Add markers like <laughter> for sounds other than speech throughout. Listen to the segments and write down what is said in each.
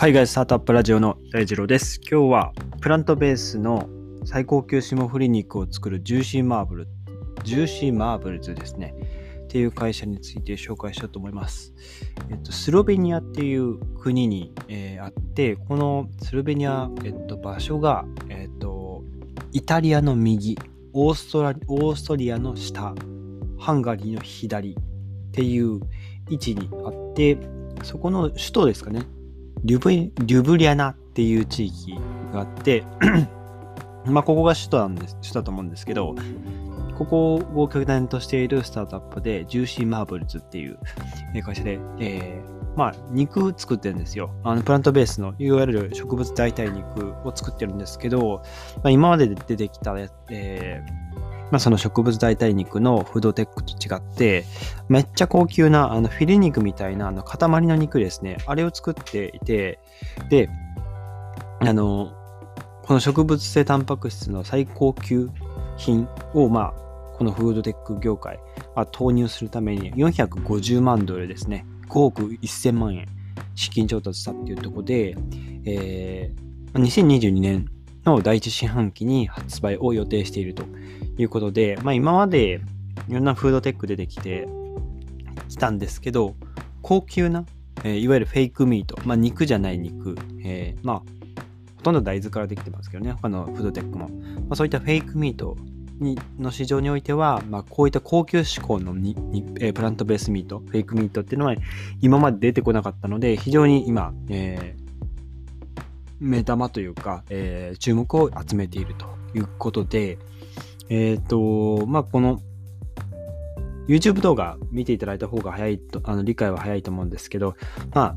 海外スタートアップラジオの大二郎です。今日はプラントベースの最高級霜降り肉を作る Juicy Marble、Juicy Marbles ですね。っていう会社について紹介しようと思います。えっと、スロベニアっていう国に、えー、あって、このスロベニア、えっと、場所が、えっと、イタリアの右、オーストラオーストリアの下、ハンガリーの左っていう位置にあって、そこの首都ですかね。リュブリュブリャナっていう地域があって <clears throat> まあここが首都なんです、首都だと思うんですけど、ここを拠点としているスタートアップで、 Juicy Marbles っていう会社で、えー、まあ肉作ってるんですよ。あのプラントベースの、いわゆる植物代替肉を作ってるんですけど、まあ、今まで出てきた、えーまあ、その植物代替肉のフードテックと違って、めっちゃ高級なあのフィレ肉みたいなあの塊の肉ですね。あれを作っていて、で、あの、この植物性タンパク質の最高級品を、まあ、このフードテック業界は投入するために450万ドルですね。5億1000万円資金調達したっていうところで、えー、2022年の第一四半期に発売を予定しているということで、まあ、今までいろんなフードテック出てきてきたんですけど、高級な、えー、いわゆるフェイクミート、まあ、肉じゃない肉、えー、まあ、ほとんど大豆からできてますけどね、他のフードテックも。まあ、そういったフェイクミートにの市場においては、まあ、こういった高級志向のにに、えー、プラントベースミート、フェイクミートっていうのは今まで出てこなかったので、非常に今、えー、目玉というか、えー、注目を集めているということで、えっ、ー、と、まあ、この YouTube 動画見ていただいた方が早いと、あの理解は早いと思うんですけど、まあ、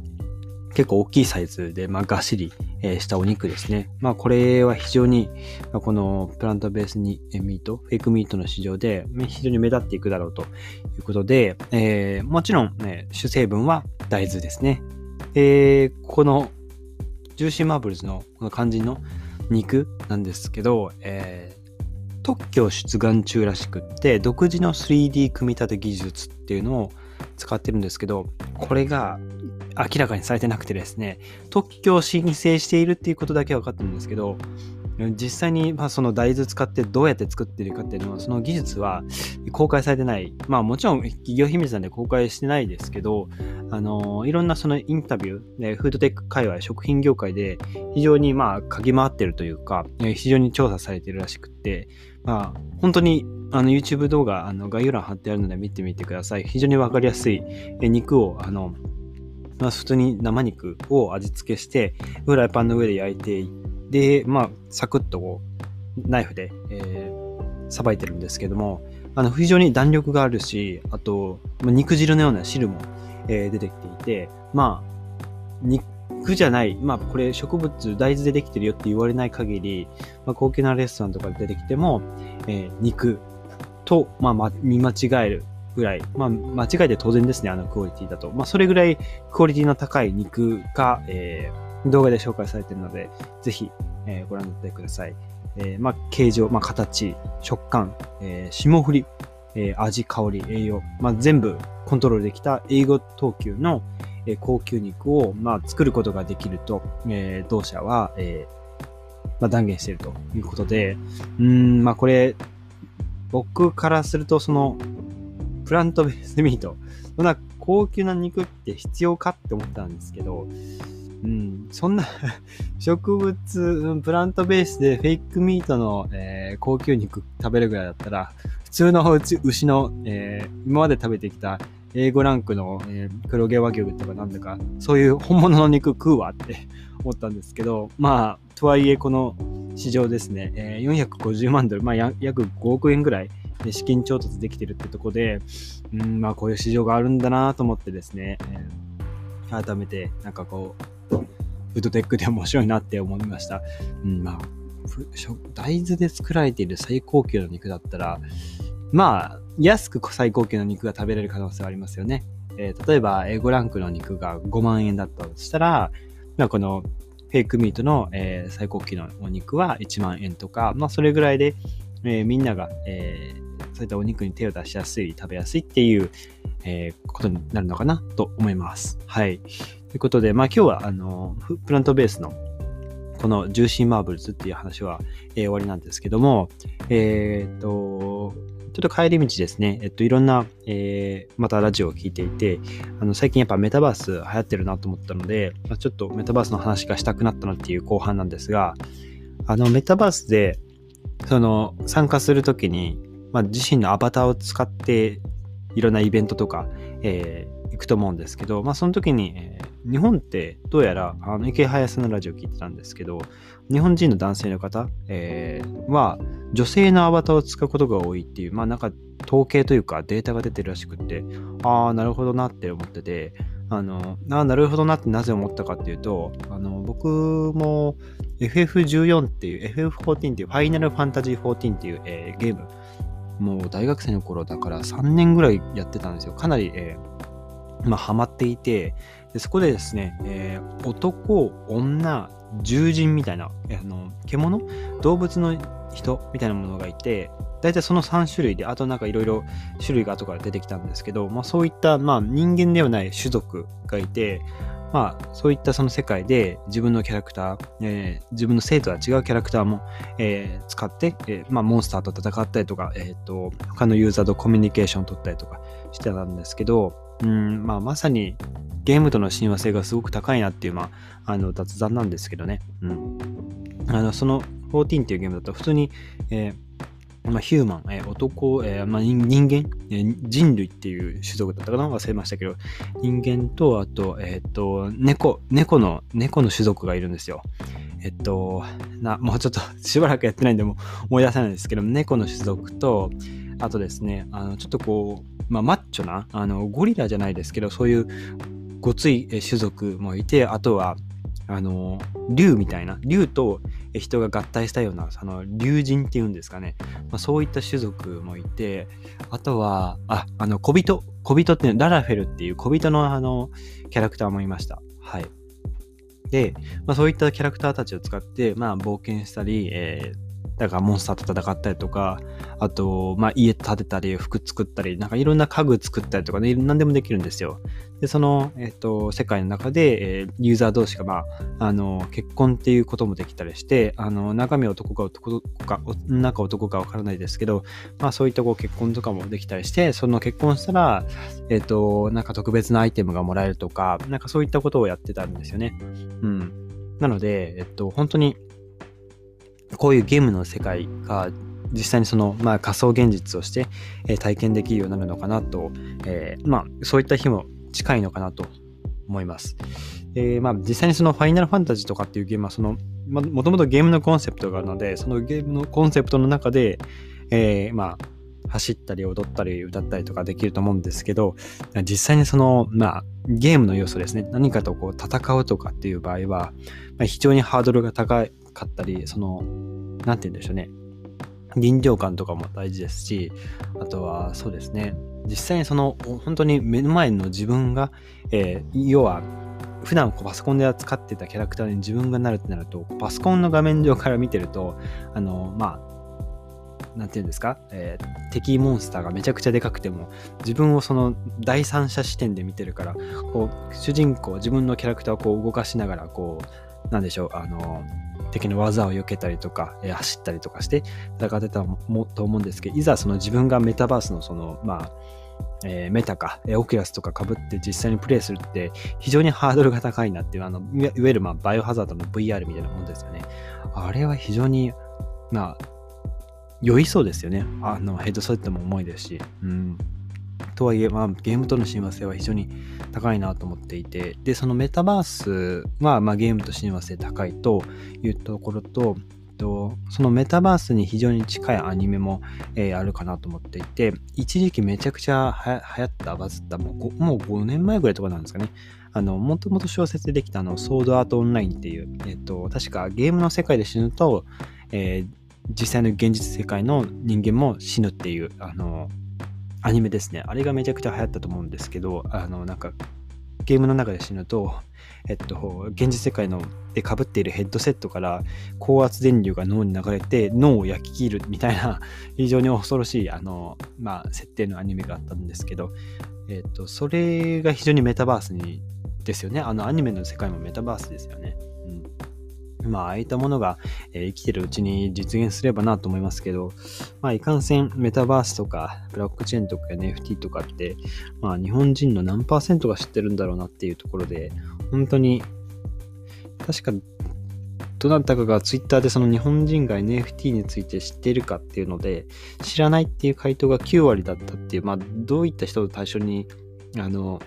結構大きいサイズで、まあ、がっしり、えー、したお肉ですね。まあ、これは非常に、まあ、このプラントベースに、えミート、フェイクミートの市場で、非常に目立っていくだろうということで、えー、もちろん、ね、主成分は大豆ですね。えー、このジューシーマーブルズのこの肝心の肉なんですけど、えー、特許出願中らしくって独自の 3D 組み立て技術っていうのを使ってるんですけどこれが明らかにされてなくてですね特許を申請しているっていうことだけは分かってるんですけど実際に、まあ、その大豆使ってどうやって作ってるかっていうのは、その技術は公開されてない。まあもちろん企業秘密なんで公開してないですけど、あの、いろんなそのインタビュー、でフードテック界隈、食品業界で非常にまあ嗅ぎ回ってるというか、非常に調査されてるらしくって、まあ本当にあの YouTube 動画、あの概要欄貼ってあるので見てみてください。非常にわかりやすい肉を、あの、まあ、普通に生肉を味付けして、フライパンの上で焼いていって、で、まあ、サクッとこう、ナイフで、えー、さばいてるんですけども、あの、非常に弾力があるし、あと、ま肉汁のような汁も、えー、出てきていて、まあ、肉じゃない、まあ、これ植物、大豆でできてるよって言われない限り、まあ、高級なレストランとかで出てきても、えー、肉と、まあ、見間違えるぐらい、まあ、間違えて当然ですね、あのクオリティだと。まあ、それぐらいクオリティの高い肉が、えー、動画で紹介されているので、ぜひ、えー、ご覧になってください。えー、まあ、形状、まあ、形、食感、えー、霜降り、えー、味、香り、栄養、まあ、全部コントロールできた英語等級の、えー、高級肉を、まあ、作ることができると、えー、同社は、えーまあ、断言しているということで、うん、まあ、これ、僕からすると、その、プラントベースミート、そんな高級な肉って必要かって思ったんですけど、うん、そんな <laughs> 植物、プラントベースでフェイクミートの、えー、高級肉食べるぐらいだったら、普通の牛の、えー、今まで食べてきた A5 ランクの、えー、黒毛和牛とかなんだか、そういう本物の肉食うわって <laughs> 思ったんですけど、まあ、とはいえこの市場ですね、えー、450万ドル、まあ、約5億円ぐらい資金調達できてるってとこで、うん、まあこういう市場があるんだなと思ってですね、えー、改めてなんかこう、フードテックで面白いなって思いました。うん、まあ、大豆で作られている最高級の肉だったら、まあ、安く最高級の肉が食べれる可能性はありますよね。えー、例えば、A5 ランクの肉が5万円だったとしたら、まあ、このフェイクミートの、えー、最高級のお肉は1万円とか、まあ、それぐらいで、えー、みんなが、え、そういったお肉に手を出しやすい、食べやすいっていう、え、ことになるのかなと思います。はい。ということで、まあ今日はあのプラントベースのこの Juicy Marbles っていう話は、えー、終わりなんですけども、えー、っと、ちょっと帰り道ですね、えっと、いろんな、えー、またラジオを聞いていて、あの、最近やっぱメタバース流行ってるなと思ったので、まあ、ちょっとメタバースの話がしたくなったなっていう後半なんですが、あの、メタバースで、その、参加するときに、まあ、自身のアバターを使って、いろんなイベントとか、えー、くと思うんですけど、まあ、その時に、えー、日本ってどうやら、あの、池早さんのラジオ聞いてたんですけど、日本人の男性の方、えー、は、女性のアバターを使うことが多いっていう、まあなんか統計というかデータが出てるらしくって、ああ、なるほどなって思ってて、あの、あなるほどなってなぜ思ったかっていうと、あの、僕も FF14 っていう、FF14 っていう、ファイナルファンタジー14っていう、えー、ゲーム、もう大学生の頃だから3年ぐらいやってたんですよ。かなり、えー、まあ、ハマっていて、でそこでですね、えー、男、女、獣人みたいな、あの獣？動物の人みたいなものがいて、大体その3種類で、あとなんかいろいろ種類が後から出てきたんですけど、まあそういった、まあ人間ではない種族がいて、まあそういったその世界で自分のキャラクター、えー、自分の生とは違うキャラクターも、えー、使って、えー、まあモンスターと戦ったりとか、えっ、と、他のユーザーとコミュニケーションを取ったりとかしてたんですけど、うん、まあまさにゲームとの親和性がすごく高いなっていう、まあ、あの雑談なんですけどね。うん。あの、その14っていうゲームだと普通に、えーまあ、ヒューマン、えー、男、えーまあ、人間、えー、人類っていう種族だったかな忘れましたけど、人間と、あと、えっ、と、猫、猫の、猫の種族がいるんですよ。えっと、な、もうちょっと <laughs> しばらくやってないんで、もう思い出せないんですけど、猫の種族と、あとですね、あの、ちょっとこう、まあ、マッチョな、あの、ゴリラじゃないですけど、そういうごつい種族もいて、あとは、あの、竜みたいな、竜と人が合体したような、その、竜人っていうんですかね。まあ、そういった種族もいて、あとは、あ、あの、小人、小人ってララフェルっていう小人のあの、キャラクターもいました。はい。で、まあ、そういったキャラクターたちを使って、まあ、冒険したり、えーだからモンスターと戦ったりとか、あと、まあ、家建てたり、服作ったり、なんかいろんな家具作ったりとかね、何でもできるんですよ。で、その、えっ、と、世界の中で、えー、ユーザー同士が、まあ、あの、結婚っていうこともできたりして、あの、中身男か男か、女か男かわからないですけど、まあ、そういったこう結婚とかもできたりして、その結婚したら、えっ、と、なんか特別なアイテムがもらえるとか、なんかそういったことをやってたんですよね。うん。なので、えっと、本当に、こういうゲームの世界が実際にその、まあ、仮想現実として、えー、体験できるようになるのかなと、えー、まあ、そういった日も近いのかなと思います。えー、まあ、実際にそのファイナルファンタジーとかっていうゲームはその、ま、もともとゲームのコンセプトがあるので、そのゲームのコンセプトの中で、えー、まあ、走ったり踊ったり歌ったりとかできると思うんですけど、実際にその、まあ、ゲームの要素ですね。何かとこう戦うとかっていう場合は、まあ、非常にハードルが高いかったり、その、なんて言うんでしょうね。臨場感とかも大事ですし、あとはそうですね、実際にその本当に目の前の自分が、えー、要は普段こうパソコンで扱ってたキャラクターに自分がなるってなると、パソコンの画面上から見てると、あの、まあ、なんて言うんですか、えー、敵モンスターがめちゃくちゃでかくても、自分をその第三者視点で見てるから、こう、主人公、自分のキャラクターをこう動かしながら、こう、なんでしょう、あの、敵の技を避けたりとか、えー、走ったりとかして戦ってたもと思うんですけど、いざその自分がメタバースのその、まあ、えー、メタか、えー、オキュラスとか被って実際にプレイするって非常にハードルが高いなっていう、あの、いわゆるまあバイオハザードの VR みたいなもんですよね。あれは非常に、まあ、酔いそうですよね。あの、ヘッドセットも重いですし。うん。とはいえ、まあ、ゲームとの親和性は非常に高いなと思っていて、で、そのメタバースは、まあ、ゲームと親和性高いというところと、そのメタバースに非常に近いアニメも、えー、あるかなと思っていて、一時期めちゃくちゃは流行った、バズった、もう 5, もう5年前ぐらいとかなんですかね。あの、もともと小説でできたあの、ソードアートオンラインっていう、えっ、と、確かゲームの世界で死ぬと、えー、実際の現実世界の人間も死ぬっていう、あの、アニメですね。あれがめちゃくちゃ流行ったと思うんですけど、あの、なんか、ゲームの中で死ぬと、えっと、現実世界ので被っているヘッドセットから高圧電流が脳に流れて脳を焼き切るみたいな非常に恐ろしいあの、まあ、設定のアニメがあったんですけど、えっと、それが非常にメタバースにですよね。あのアニメの世界もメタバースですよね。まあ、ああいったものが、え、生きてるうちに実現すればなと思いますけど、まあ、いかんせんメタバースとか、ブロックチェーンとか NFT とかって、まあ、日本人の何パーセントが知ってるんだろうなっていうところで、本当に、確か、どなたかがツイッターでその日本人が NFT について知っているかっていうので、知らないっていう回答が9割だったっていう、まあ、どういった人を対象に、あの、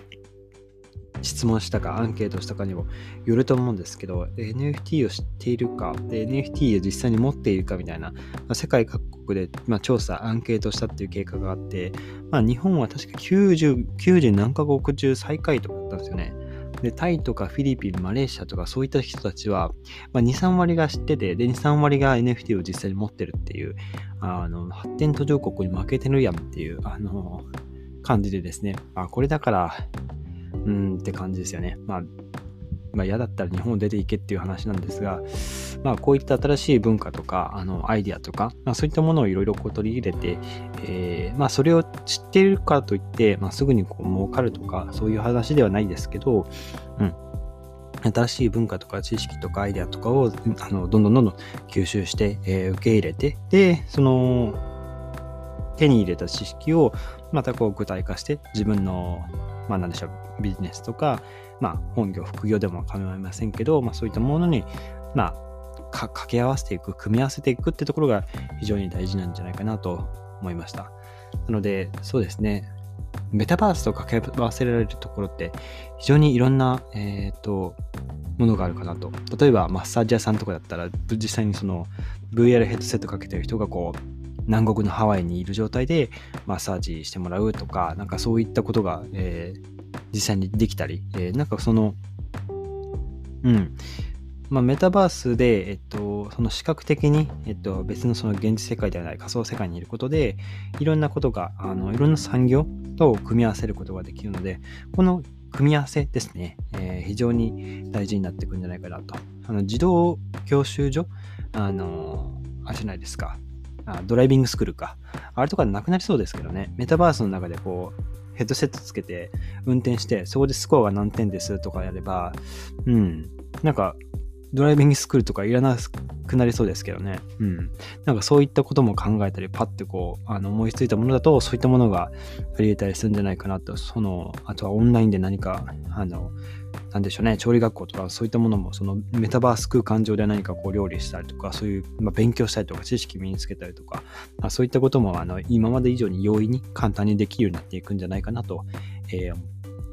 質問したかアンケートしたかにもよると思うんですけど NFT を知っているかで NFT を実際に持っているかみたいな、まあ、世界各国で、まあ、調査アンケートしたっていう経過があって、まあ、日本は確か90 90何カ国中最下位とかだったんですよね。でタイとかフィリピン、マレーシアとかそういった人たちは、まあ、2、3割が知ってて、で、2、3割が NFT を実際に持ってるっていう、あの、発展途上国に負けてるやんっていう、あの、感じでですね、あ、これだから、うんって感じですよね。まあ、まあ、嫌だったら日本を出ていけっていう話なんですが、まあ、こういった新しい文化とか、あの、アイディアとか、まあ、そういったものをいろいろこう取り入れて、えー、まあ、それを知っているかといって、まあ、すぐにこう儲かるとか、そういう話ではないですけど、うん。新しい文化とか知識とかアイデアとかをあのどんどんどんどん吸収して、えー、受け入れて、で、その手に入れた知識をまたこう具体化して自分のまあ何でしょう、ビジネスとか、まあ本業、副業でも構いませんけど、まあそういったものに、まあ、掛け合わせていく、組み合わせていくってところが非常に大事なんじゃないかなと思いました。なので、そうですね、メタバースと掛け合わせられるところって非常にいろんな、えっ、ー、と、ものがあるかなと。例えば、マッサージ屋さんとかだったら、実際にその VR ヘッドセットかけてる人がこう、南国のハワイにいる状態でマッサージしてもらうとか、なんかそういったことが、えー、実際にできたり、えー、なんかその、うん、まあ、メタバースで、えっと、その視覚的に、えっと、別のその現実世界ではない仮想世界にいることで、いろんなことが、あのいろんな産業と組み合わせることができるので、この組み合わせですね、えー、非常に大事になってくるんじゃないかなと。あの自動教習所、あの、あれじゃないですか。あドライビングスクールか。あれとかなくなりそうですけどね。メタバースの中でこう、ヘッドセットつけて運転して、そこでスコアが何点ですとかやれば、うん、なんか、ドライビングスクールとかいらなくなりそうですけどね。うん。なんかそういったことも考えたり、パッてこう、あの思いついたものだと、そういったものがあり得たりするんじゃないかなと、その、あとはオンラインで何か、あの、なんでしょうね、調理学校とかそういったものも、そのメタバース空間上で何かこう料理したりとか、そういう、まあ、勉強したりとか、知識身につけたりとか、まあ、そういったこともあの今まで以上に容易に簡単にできるようになっていくんじゃないかなと、えー、思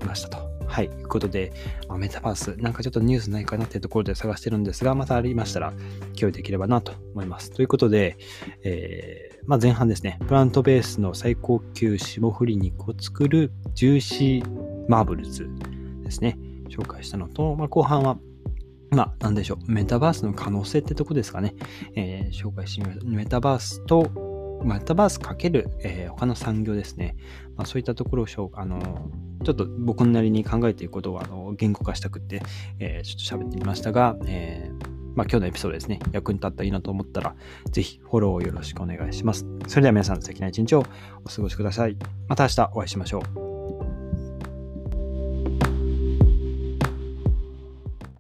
いましたと。はい。ということで、まあ、メタバース、なんかちょっとニュースないかなっていうところで探してるんですが、またありましたら共有できればなと思います。ということで、えー、まあ、前半ですね、プラントベースの最高級霜降り肉を作る Juicy Marbles ですね。紹介したのと、まあ、後半は、まあ、なんでしょう、メタバースの可能性ってとこですかね、えー、紹介してみました。メタバースと、メタバースかける、えー、他の産業ですね。まあ、そういったところをあのちょっと僕なりに考えていくことをあの言語化したくって、えー、ちょっと喋ってみましたが、えーまあ、今日のエピソードですね、役に立ったらいいなと思ったら、ぜひフォローをよろしくお願いします。それでは皆さん素敵な一日をお過ごしください。また明日お会いしましょう。